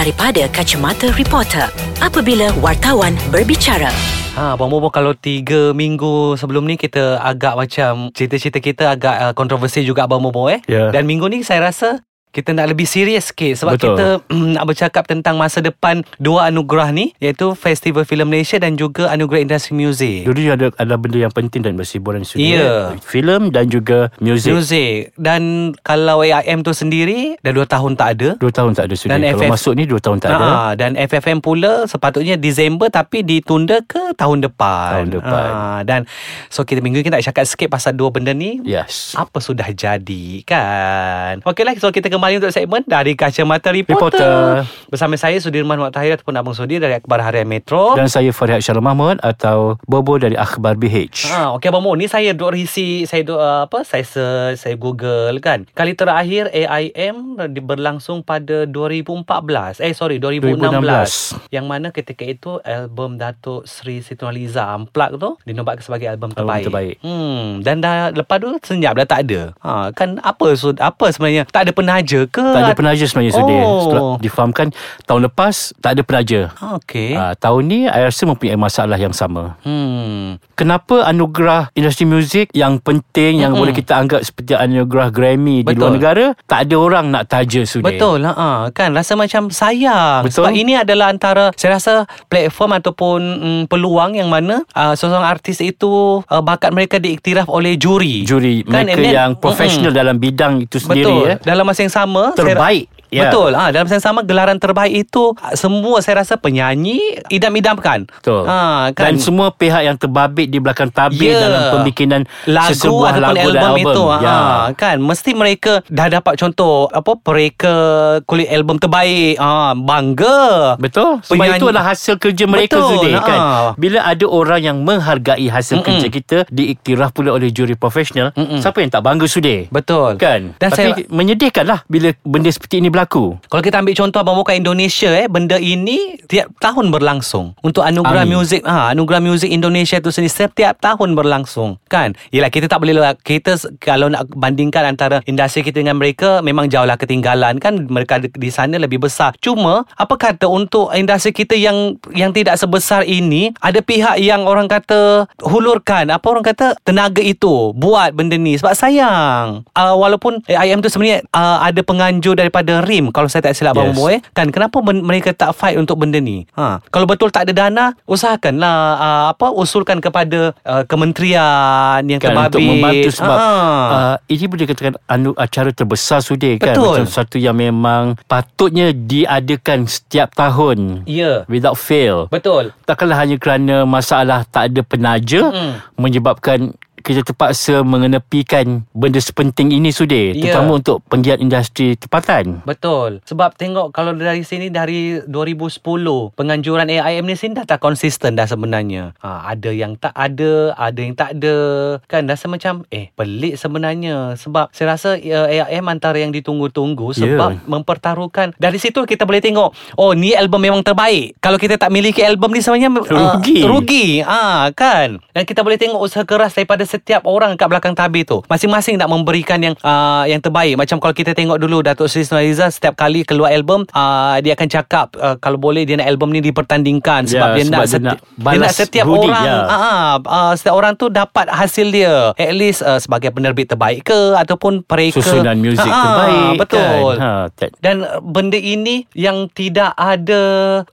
daripada kacamata reporter apabila wartawan berbicara. Ha, Abang Bobo kalau tiga minggu sebelum ni kita agak macam cerita-cerita kita agak uh, kontroversi juga Abang Bobo eh. Ya. Dan minggu ni saya rasa kita nak lebih serius sikit sebab Betul. kita mm, nak bercakap tentang masa depan dua anugerah ni iaitu Festival Film Malaysia dan juga Anugerah Industri Muzik. Dulu ada ada benda yang penting dan bersiburan studio. Ya. Filem dan juga music. Muzik dan kalau AIM tu sendiri dah dua tahun tak ada. Dua tahun tak ada studio. Dan Kalau FF masuk ni dua tahun tak ada. Ha, dan FFM pula sepatutnya Disember tapi ditunda ke tahun depan. Tahun depan. Ha, dan so kita minggu ni kita nak cakap sikit pasal dua benda ni. Yes. Apa sudah jadi kan Okeylah So kita kembali untuk segmen Dari Kacamata Reporter, Reporter. Bersama saya Sudirman Mat Tahir Ataupun Abang Sudir Dari Akhbar Harian Metro Dan saya Farihat Syarul Mahmud atau Bobo dari Akhbar BH. Ha, okey Abang Mo Ni saya duk risi Saya duk uh, apa Saya search Saya google kan Kali terakhir AIM Berlangsung pada 2014 Eh sorry 2016, 2016. Yang mana ketika itu Album Datuk Sri Siti Nurhaliza Unplugged tu Dinobatkan sebagai album Album terbaik terbaik. Hmm, Dan dah lepas tu Senyap dah tak ada ha, Kan apa so, Apa sebenarnya Tak ada penaja ke Tak ada penaja sebenarnya Sudir. Oh. Setelah difahamkan tahun lepas tak ada penaja. Okey Ah, tahun ni I rasa mempunyai masalah yang sama. Hmm Kenapa anugerah industri muzik yang penting yang Mm-mm. boleh kita anggap seperti anugerah Grammy di Betul. luar negara tak ada orang nak taja Sudir. Betul lah ha, kan rasa macam sayang Betul. sebab ini adalah antara saya rasa platform ataupun mm, peluang yang mana uh, seorang artis itu uh, bakat mereka diiktiraf oleh juri Juri Kan, mereka then- yang profesional dalam bidang itu sendiri betul ya. dalam masa yang sama saya- Terbaik. Ya. Betul ha, Dalam masa yang sama Gelaran terbaik itu ah, Semua saya rasa penyanyi Idam-idamkan Betul. ha, kan? Dan semua pihak yang terbabit di belakang tabir Ya. dalam pembikinan lagu sesebuah lagu album, dan album. itu ya. ha, kan mesti mereka dah dapat contoh apa mereka kulit album terbaik ha, bangga Betul Sebab Penyanyi- itu adalah hasil kerja mereka Betul, Zudir ha. kan Bila ada orang yang menghargai hasil Mm-mm. kerja kita Diiktiraf pula oleh juri profesional Mm-mm. Siapa yang tak bangga Sudir betul Kan dan Tapi saya menyedihkan lah Bila benda seperti ini berlaku Kalau kita ambil contoh Abang Boka Indonesia eh benda ini tiap tahun berlangsung. Untuk anugerah Amin. muzik ha anugerah muzik Indonesia tu sendiri setiap tahun berlangsung kan? Yalah kita tak boleh lah- kita kalau nak bandingkan antara industri kita dengan mereka memang jauhlah ketinggalan kan? Mereka di, sana lebih besar. Cuma apa kata untuk industri kita yang yang tidak sebesar ini ada pihak yang orang kata hulurkan. Apa orang kata? Tenaga itu buat benda ni. Sebab sayang. Uh, walaupun AIM tu sebenarnya uh, ada penganjur daripada RIM kalau saya tak silap Yes. Abang Boy kan kenapa ben- mereka tak fight untuk benda ni? Ha. Kalau betul tak ada dana usahakanlah uh, apa usulkan kepada uh, kementerian yang kan terbabit untuk membantu sebab Ha. uh, ini boleh dikatakan anu acara terbesar sudah kan? Betul. macam satu yang memang patutnya diadakan setiap tahun. Ya. Without fail. Betul. Takkanlah hanya kerana masalah tak ada penaja Mm-mm. menyebabkan kita terpaksa mengenepikan benda sepenting ini sudah Ya. terutama untuk penggiat industri tempatan. Betul. Sebab tengok Kalau dari sini Dari 2010 Penganjuran AIM ni sini Dah tak konsisten dah sebenarnya. Ha, Ada yang tak ada Ada yang tak ada. Kan rasa macam Eh pelik sebenarnya. Sebab saya rasa uh, AIM antara yang ditunggu-tunggu Sebab Ya. mempertaruhkan. Dari situ kita boleh tengok Oh ni album memang terbaik. Kalau kita tak miliki album ni sebenarnya uh, Rugi. Rugi. Ha, kan? Dan kita boleh tengok usaha keras Daripada setiap orang kat belakang tabir tu Masing-masing nak memberikan yang uh, yang terbaik Macam kalau kita tengok dulu Datuk Seri Nurhaliza Setiap kali keluar album uh, Dia akan cakap uh, Kalau boleh dia nak album ni dipertandingkan Sebab Ya, dia, sebab nak, dia seti- nak dia nak setiap budi, orang ya. uh, uh, Setiap orang tu dapat hasil dia At least uh, sebagai penerbit terbaik ke Ataupun pereka susunan muzik Ah, terbaik Betul kan? ha, tak, dan uh, benda ini yang tidak ada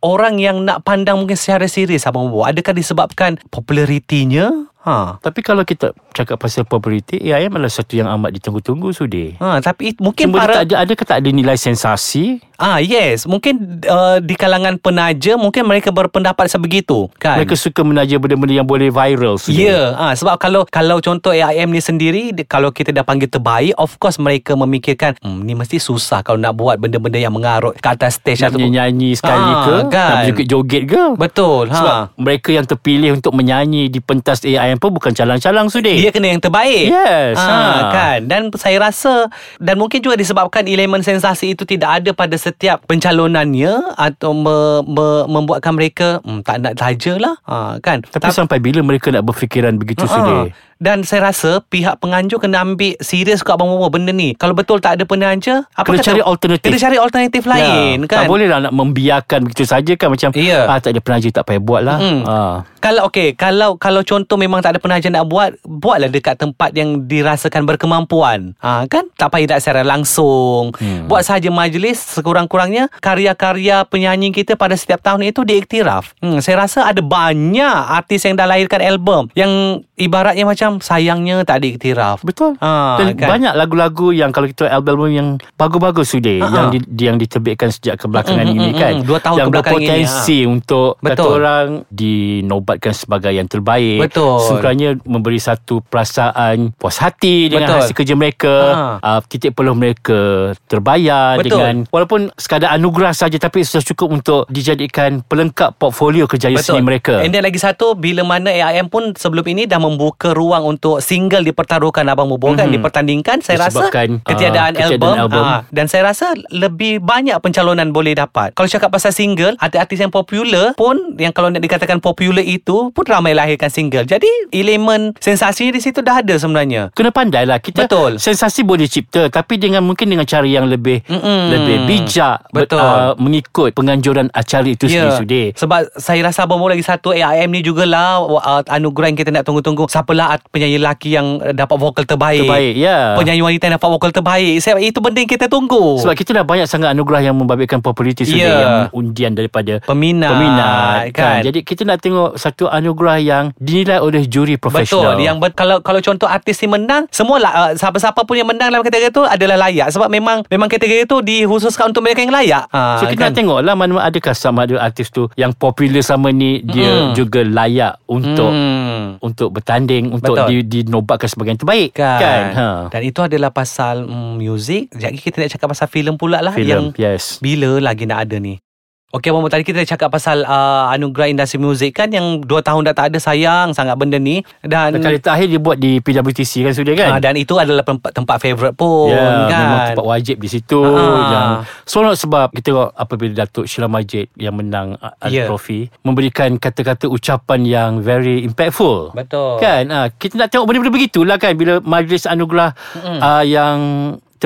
orang yang nak pandang mungkin secara serius Abang. Adakah disebabkan popularitinya? Ha. tapi kalau kita cakap pasal populariti AIM adalah satu yang amat ditunggu-tunggu sudah Ha, tapi it- mungkin Cuma para tak ada, adakah tak ada nilai sensasi Ah yes, mungkin uh, di kalangan penaja mungkin mereka berpendapat sebegitu, kan? Mereka suka menaja benda-benda yang boleh viral Ya, yeah, ha, sebab kalau kalau contoh AIM ni sendiri di- kalau kita dah panggil terbaik, of course mereka memikirkan hmm, ni mesti susah kalau nak buat benda-benda yang mengarut ke atas stage Nak nyanyi sekali Ah, ke kan? Nak joget-joget ke Betul, Sebab ha. mereka yang terpilih untuk menyanyi di pentas AIM pun bukan calang-calang sudah. Dia kena yang terbaik Yes, ha, ha. kan Dan saya rasa Dan mungkin juga disebabkan Elemen sensasi itu Tidak ada pada setiap Pencalonannya Atau me, me, membuatkan mereka hmm, Tak nak saja lah ha, kan Tapi sampai bila mereka nak berfikiran begitu Ha, sudah? Dan saya rasa pihak penganjur kena ambil serius kat Abang Bobo benda ni. Kalau betul tak ada penaja, apa Kena kata- cari alternatif. Kena cari alternatif lain Ya, kan. Tak boleh lah nak membiarkan begitu saja kan macam Ya. ah tak ada penaja tak payah buat lah. Mm-mm. Ah. Kalau okey, kalau kalau contoh memang tak ada penaja nak buat, buatlah dekat tempat yang dirasakan berkemampuan. Ha kan? Tak payah nak secara langsung. Hmm. Buat saja majlis sekurang-kurangnya karya-karya penyanyi kita pada setiap tahun itu diiktiraf. Hmm, saya rasa ada banyak artis yang dah lahirkan album yang ibaratnya macam sayangnya tak diiktiraf. Betul. Ha, Dan kan? banyak lagu-lagu yang kalau kita album yang bagus-bagus sudah Ha-ha. yang di, yang diterbitkan sejak kebelakangan Mm, mm, ini mm, kan. mm. Dua tahun yang kebelakangan ini, berpotensi untuk kata Betul. orang dinobatkan sebagai yang terbaik. Betul. Sekurangnya memberi satu perasaan puas hati dengan Betul. hasil kerja mereka. Ha. Uh, titik peluh mereka terbayar Betul. dengan walaupun sekadar anugerah saja tapi sudah cukup untuk dijadikan pelengkap portfolio kerjaya seni mereka. And then lagi satu Bila mana AIM pun Sebelum ini dah membuka ruang Untuk single dipertaruhkan Abang Bobo kan Mhm. Dipertandingkan Saya rasa Disebabkan, Ketiadaan ah, album, album. ah, Dan saya rasa Lebih banyak pencalonan boleh dapat Kalau cakap pasal single Ada artis yang popular pun Yang kalau nak dikatakan popular itu Pun ramai lahirkan single Jadi elemen Sensasinya di situ dah ada sebenarnya Kena pandai lah Kita Betul. Sensasi boleh cipta Tapi dengan mungkin dengan cara yang lebih Mm-mm. Lebih bijak Betul. uh, Mengikut penganjuran acara itu Ya, sendiri sebab saya rasa Abang lagi satu AIM ni jugalah uh, anugerah yang kita nak tunggu-tunggu. Siapalah penyanyi lelaki yang uh, dapat vokal terbaik. Terbaik ya Penyanyi wanita yang dapat vokal terbaik. Saya, itu benda yang kita tunggu. Sebab kita dah banyak sangat anugerah yang membabitkan populariti sudah Ya. yang undian daripada peminat, peminat kan. Jadi kita nak tengok satu anugerah yang dinilai oleh juri profesional. Betul Yang ber, kalau kalau contoh artis ni menang Semua lah uh, Siapa-siapa pun yang menang Dalam kategori tu Adalah layak Sebab memang Memang kategori tu Dihususkan untuk mereka yang layak ha, So kita nak tengok lah mana adakah sama ada artis tu yang popular sama ni dia Mm. juga layak untuk hmm. untuk bertanding untuk Betul. di, dinobatkan sebagai yang terbaik Kan, kan? Ha. Dan itu adalah pasal mm, Muzik Sekejap lagi kita nak cakap pasal filem pula lah Filem, Yang yes. Bila lagi nak ada ni Okey Abang tadi kita cakap pasal uh, anugerah industri muzik kan yang 2 tahun dah tak ada sayang sangat benda ni dan kali terakhir dia buat di PWTC kan sudah kan? uh, dan itu adalah tempat tempat favorite pun Ya, kan. memang tempat wajib di situ Ah. yang seronok sebab kita tengok apabila Datuk Sheila Majid yang menang uh, Ya. trofi memberikan kata-kata ucapan yang very impactful. Betul. Kan? Ah, kita nak tengok benda-benda begitulah kan bila majlis anugerah uh, yang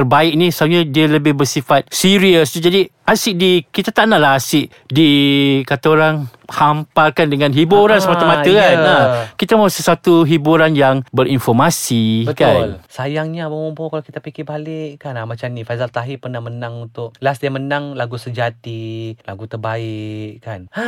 terbaik ni sebenarnya dia lebih bersifat serius jadi asyik di kita tak naklah asyik di kata orang hamparkan dengan hiburan Ah, semata-mata ya. kan ha, kita mahu sesuatu hiburan yang berinformasi Betul. kan Sayangnya Abang Mumpo kalau kita fikir balik kan ah, macam ni Faizal Tahir pernah menang untuk last dia menang lagu sejati, lagu terbaik kan. Ha,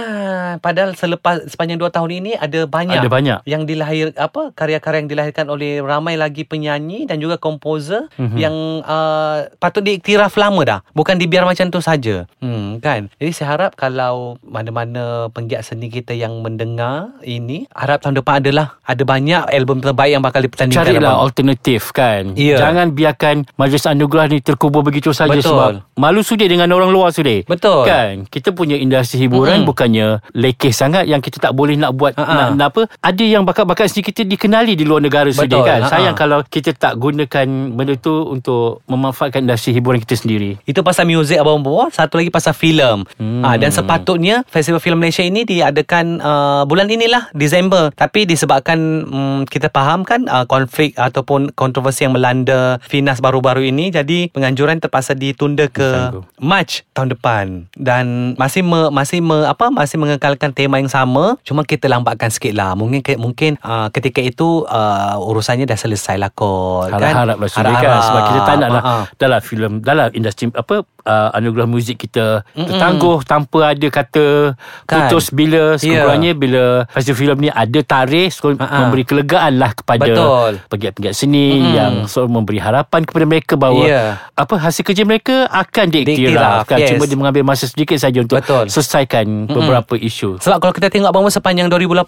padahal selepas sepanjang 2 tahun ini ada banyak ada banyak yang dilahir apa karya-karya yang dilahirkan oleh ramai lagi penyanyi dan juga komposer Mhm. mm-hmm. yang uh, patut diiktiraf lama dah bukan dibiar macam tu saja hmm kan jadi saya harap kalau mana-mana penggiat seni kita yang mendengar ini harap tahun depan adalah ada banyak album terbaik yang bakal dipertandingkan Carilah abang. alternatif kan Ya. Jangan biarkan Majlis anugerah ni terkubur begitu saja Betul. Sebab malu sudah dengan orang luar sudah Betul. Kan Kita punya industri hiburan Mm-mm. Bukannya lekeh sangat Yang kita tak boleh nak buat Ha-ha. nak, nak apa Ada yang bakat-bakat seni kita dikenali di luar negara Betul, kan ha-ha. Sayang kalau kita tak gunakan benda tu Untuk memanfaatkan industri hiburan kita sendiri Itu pasal muzik Abang Bobo Satu lagi pasal filem Hmm. ha, Dan sepatutnya Festival Filem Malaysia ini Diadakan uh, Bulan inilah Disember Tapi disebabkan um, Kita faham kan uh, Konflik Ataupun kontroversi yang melanda Finas baru-baru ini Jadi penganjuran terpaksa ditunda ke Ditangguh. Mac tahun depan Dan masih me, masih me, apa masih mengekalkan tema yang sama Cuma kita lambatkan sikit lah Mungkin ke- mungkin uh, ketika itu uh, Urusannya dah selesai lah kot kan? Harap-harap lah sudah kan Harap-harap. Sebab kita tak nak lah Ha-ha. Dalam filem Dalam industri Apa uh, Anugerah muzik kita Tertangguh Tanpa ada kata Kan. Putus bila Ya. Sekurang-kurangnya Bila Festival filem ni Ada tarikh so, Ha-ha. Memberi kelegaan lah Kepada Betul. Pegiat-pegiat seni Mm-mm. Yang so, memberi harapan Kepada mereka bahawa Ya. Apa hasil kerja mereka Akan Diiktiraf, kan? yes. Cuma dia mengambil masa sedikit saja Untuk Betul. selesaikan Beberapa isu Sebab kalau kita tengok Mus sepanjang 2018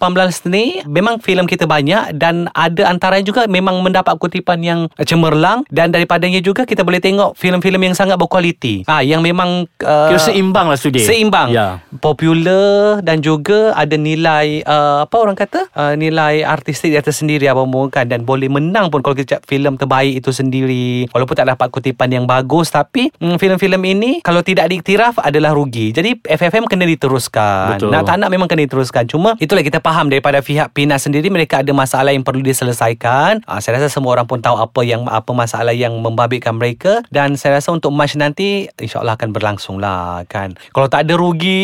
ni Memang filem kita banyak Dan ada antaranya juga Memang mendapat kutipan yang cemerlang Dan daripadanya juga Kita boleh tengok filem-filem yang sangat berkualiti Ah yang memang uh, Kira seimbang lah Sudi Seimbang. Ya. Popular Dan juga Ada nilai uh, Apa orang kata? Uh, Nilai artistik Di atas sendiri Abang Mo kan Dan boleh menang pun Kalau kita cakap filem terbaik itu sendiri. Walaupun tak dapat kutipan yang bagus Tapi mm, Filem-filem ini Kalau tidak diiktiraf Adalah rugi. Jadi FFM kena diteruskan. Betul. Nak tak nak memang kena diteruskan. Cuma Itulah kita faham Daripada pihak PINAS sendiri. Mereka ada masalah Yang perlu diselesaikan. Uh, Saya rasa semua orang pun tahu Apa yang apa masalah Yang membabitkan mereka. Dan saya rasa untuk March nanti InsyaAllah akan berlangsung lah kan Kalau tak ada rugi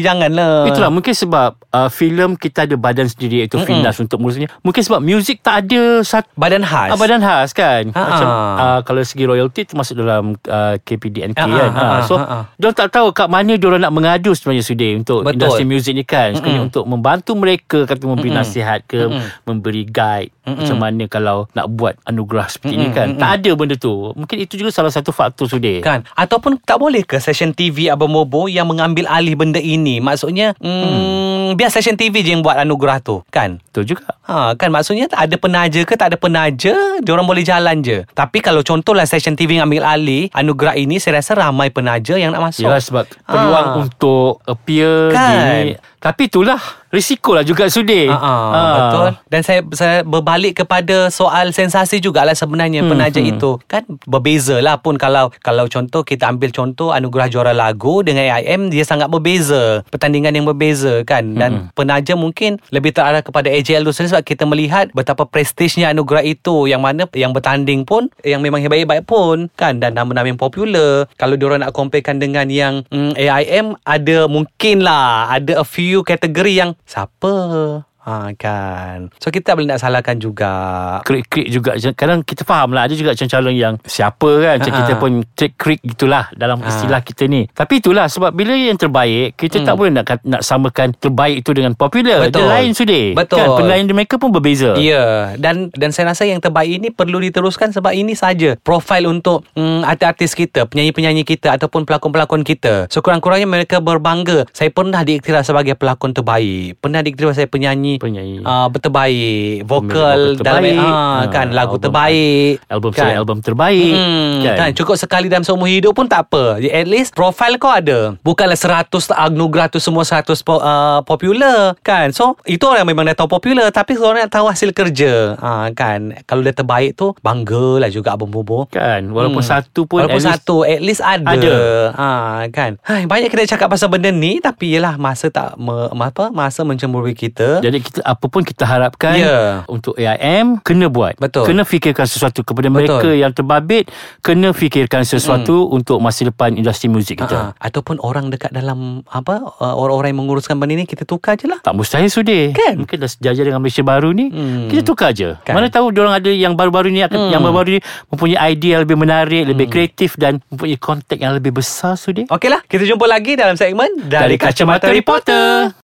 Janganlah Itulah mungkin sebab uh, filem kita ada badan sendiri iaitu Finas untuk mengurusnya. Mungkin sebab muzik tak ada satu Badan khas Ah, badan khas kan Ha-ha. Macam uh, Kalau segi royalty Termasuk dalam uh, KPDNK Ha-ha, kan ha-ha, ha, So ha-ha. Diorang tak tahu Kat mana diorang nak mengadu Sebenarnya Sudi Untuk Betul. industri muzik ni kan Sekali untuk membantu mereka Kata memberi Mm-mm. nasihat ke Mm-mm. Memberi guide Mm-mm. Macam mana kalau Nak buat anugerah seperti ni Mm-mm, kan mm-mm. Tak ada benda tu Mungkin itu juga salah satu faktor Sudi Kan Ataupun tak boleh ke Session TV Abang Mobo Yang mengambil alih benda ini Maksudnya hmm, hmm. Biar session TV je yang buat anugerah tu Kan Betul juga Ha, kan maksudnya ada penaja ke tak ada penaja Diorang boleh jalan je Tapi kalau contohlah Session TV yang ambil alih Anugerah ini Saya rasa ramai penaja yang nak masuk Yalah sebab peluang Ah. untuk appear Kan. di Tapi itulah risiko lah juga Sudi. Ha, ha, betul. Dan saya saya berbalik kepada soal sensasi jugalah sebenarnya Hmm, penaja hmm. itu kan berbeza lah pun kalau kalau contoh kita ambil contoh anugerah juara lagu dengan AIM dia sangat berbeza pertandingan yang berbeza kan dan Hmm. penaja mungkin lebih terarah kepada AJL tu sebab kita melihat betapa prestisnya anugerah itu yang mana yang bertanding pun yang memang baik-baik pun kan dan nama-nama yang popular kalau diorang nak comparekan dengan yang mm, AIM ada mungkin lah ada a few kategori yang siapa Ha kan So kita tak boleh nak salahkan juga Krik-krik juga Kadang kita faham lah Ada juga calon-calon yang Siapa kan Macam Ha-ha. kita pun Krik-krik gitulah Dalam Ha. istilah kita ni Tapi itulah Sebab bila yang terbaik Kita tak boleh nak nak samakan Terbaik itu dengan popular Hmm. Betul. Dia lain sudah Betul. kan? Penilaian mereka pun berbeza Ya Dan dan saya rasa yang terbaik ini Perlu diteruskan Sebab ini saja Profil untuk mm, Artis-artis kita Penyanyi-penyanyi kita Ataupun pelakon-pelakon kita Sekurang-kurangnya mereka berbangga Saya pernah diiktiraf sebagai pelakon terbaik Pernah diiktiraf saya penyanyi Penyanyi. Uh, Terbaik Vokal dalam uh, kan Ah, Lagu album- terbaik. Album kan? album terbaik. Hmm, kan? Cukup sekali dalam seumur hidup pun tak apa. At least profile kau ada. Bukanlah 100 anugerah tu semua 100 po, uh, popular Kan? So itu orang memang dah tahu popular Tapi orang nak tahu hasil kerja. Ha, Kan? Kalau dia terbaik tu Banggalah juga Abang Bobo Kan? Walaupun Hmm. satu pun Walaupun at least satu At least ada, ada. ha, kan? Hai, Banyak kita cakap pasal benda ni Tapi yelah Masa tak me, apa? Masa mencemburui kita. Jadi kita apa pun kita harapkan Ya. untuk AIM kena buat. Betul. Kena fikirkan sesuatu kepada Betul. mereka yang terbabit, kena fikirkan sesuatu untuk masa depan industri muzik kita. Ataupun orang dekat dalam Apa uh, Orang-orang yang menguruskan benda ni Kita tukar je lah Tak mustahil sudi Kan? Mungkin dah sejajar dengan Malaysia baru ni Hmm. Kita tukar je Kan? Mana tahu orang ada yang baru-baru ni akan, Hmm. Yang baru-baru ni Mempunyai idea yang lebih menarik Lebih kreatif Dan mempunyai kontak yang lebih besar sudi Okeylah, kita jumpa lagi dalam segmen Dari Kacamata Reporter.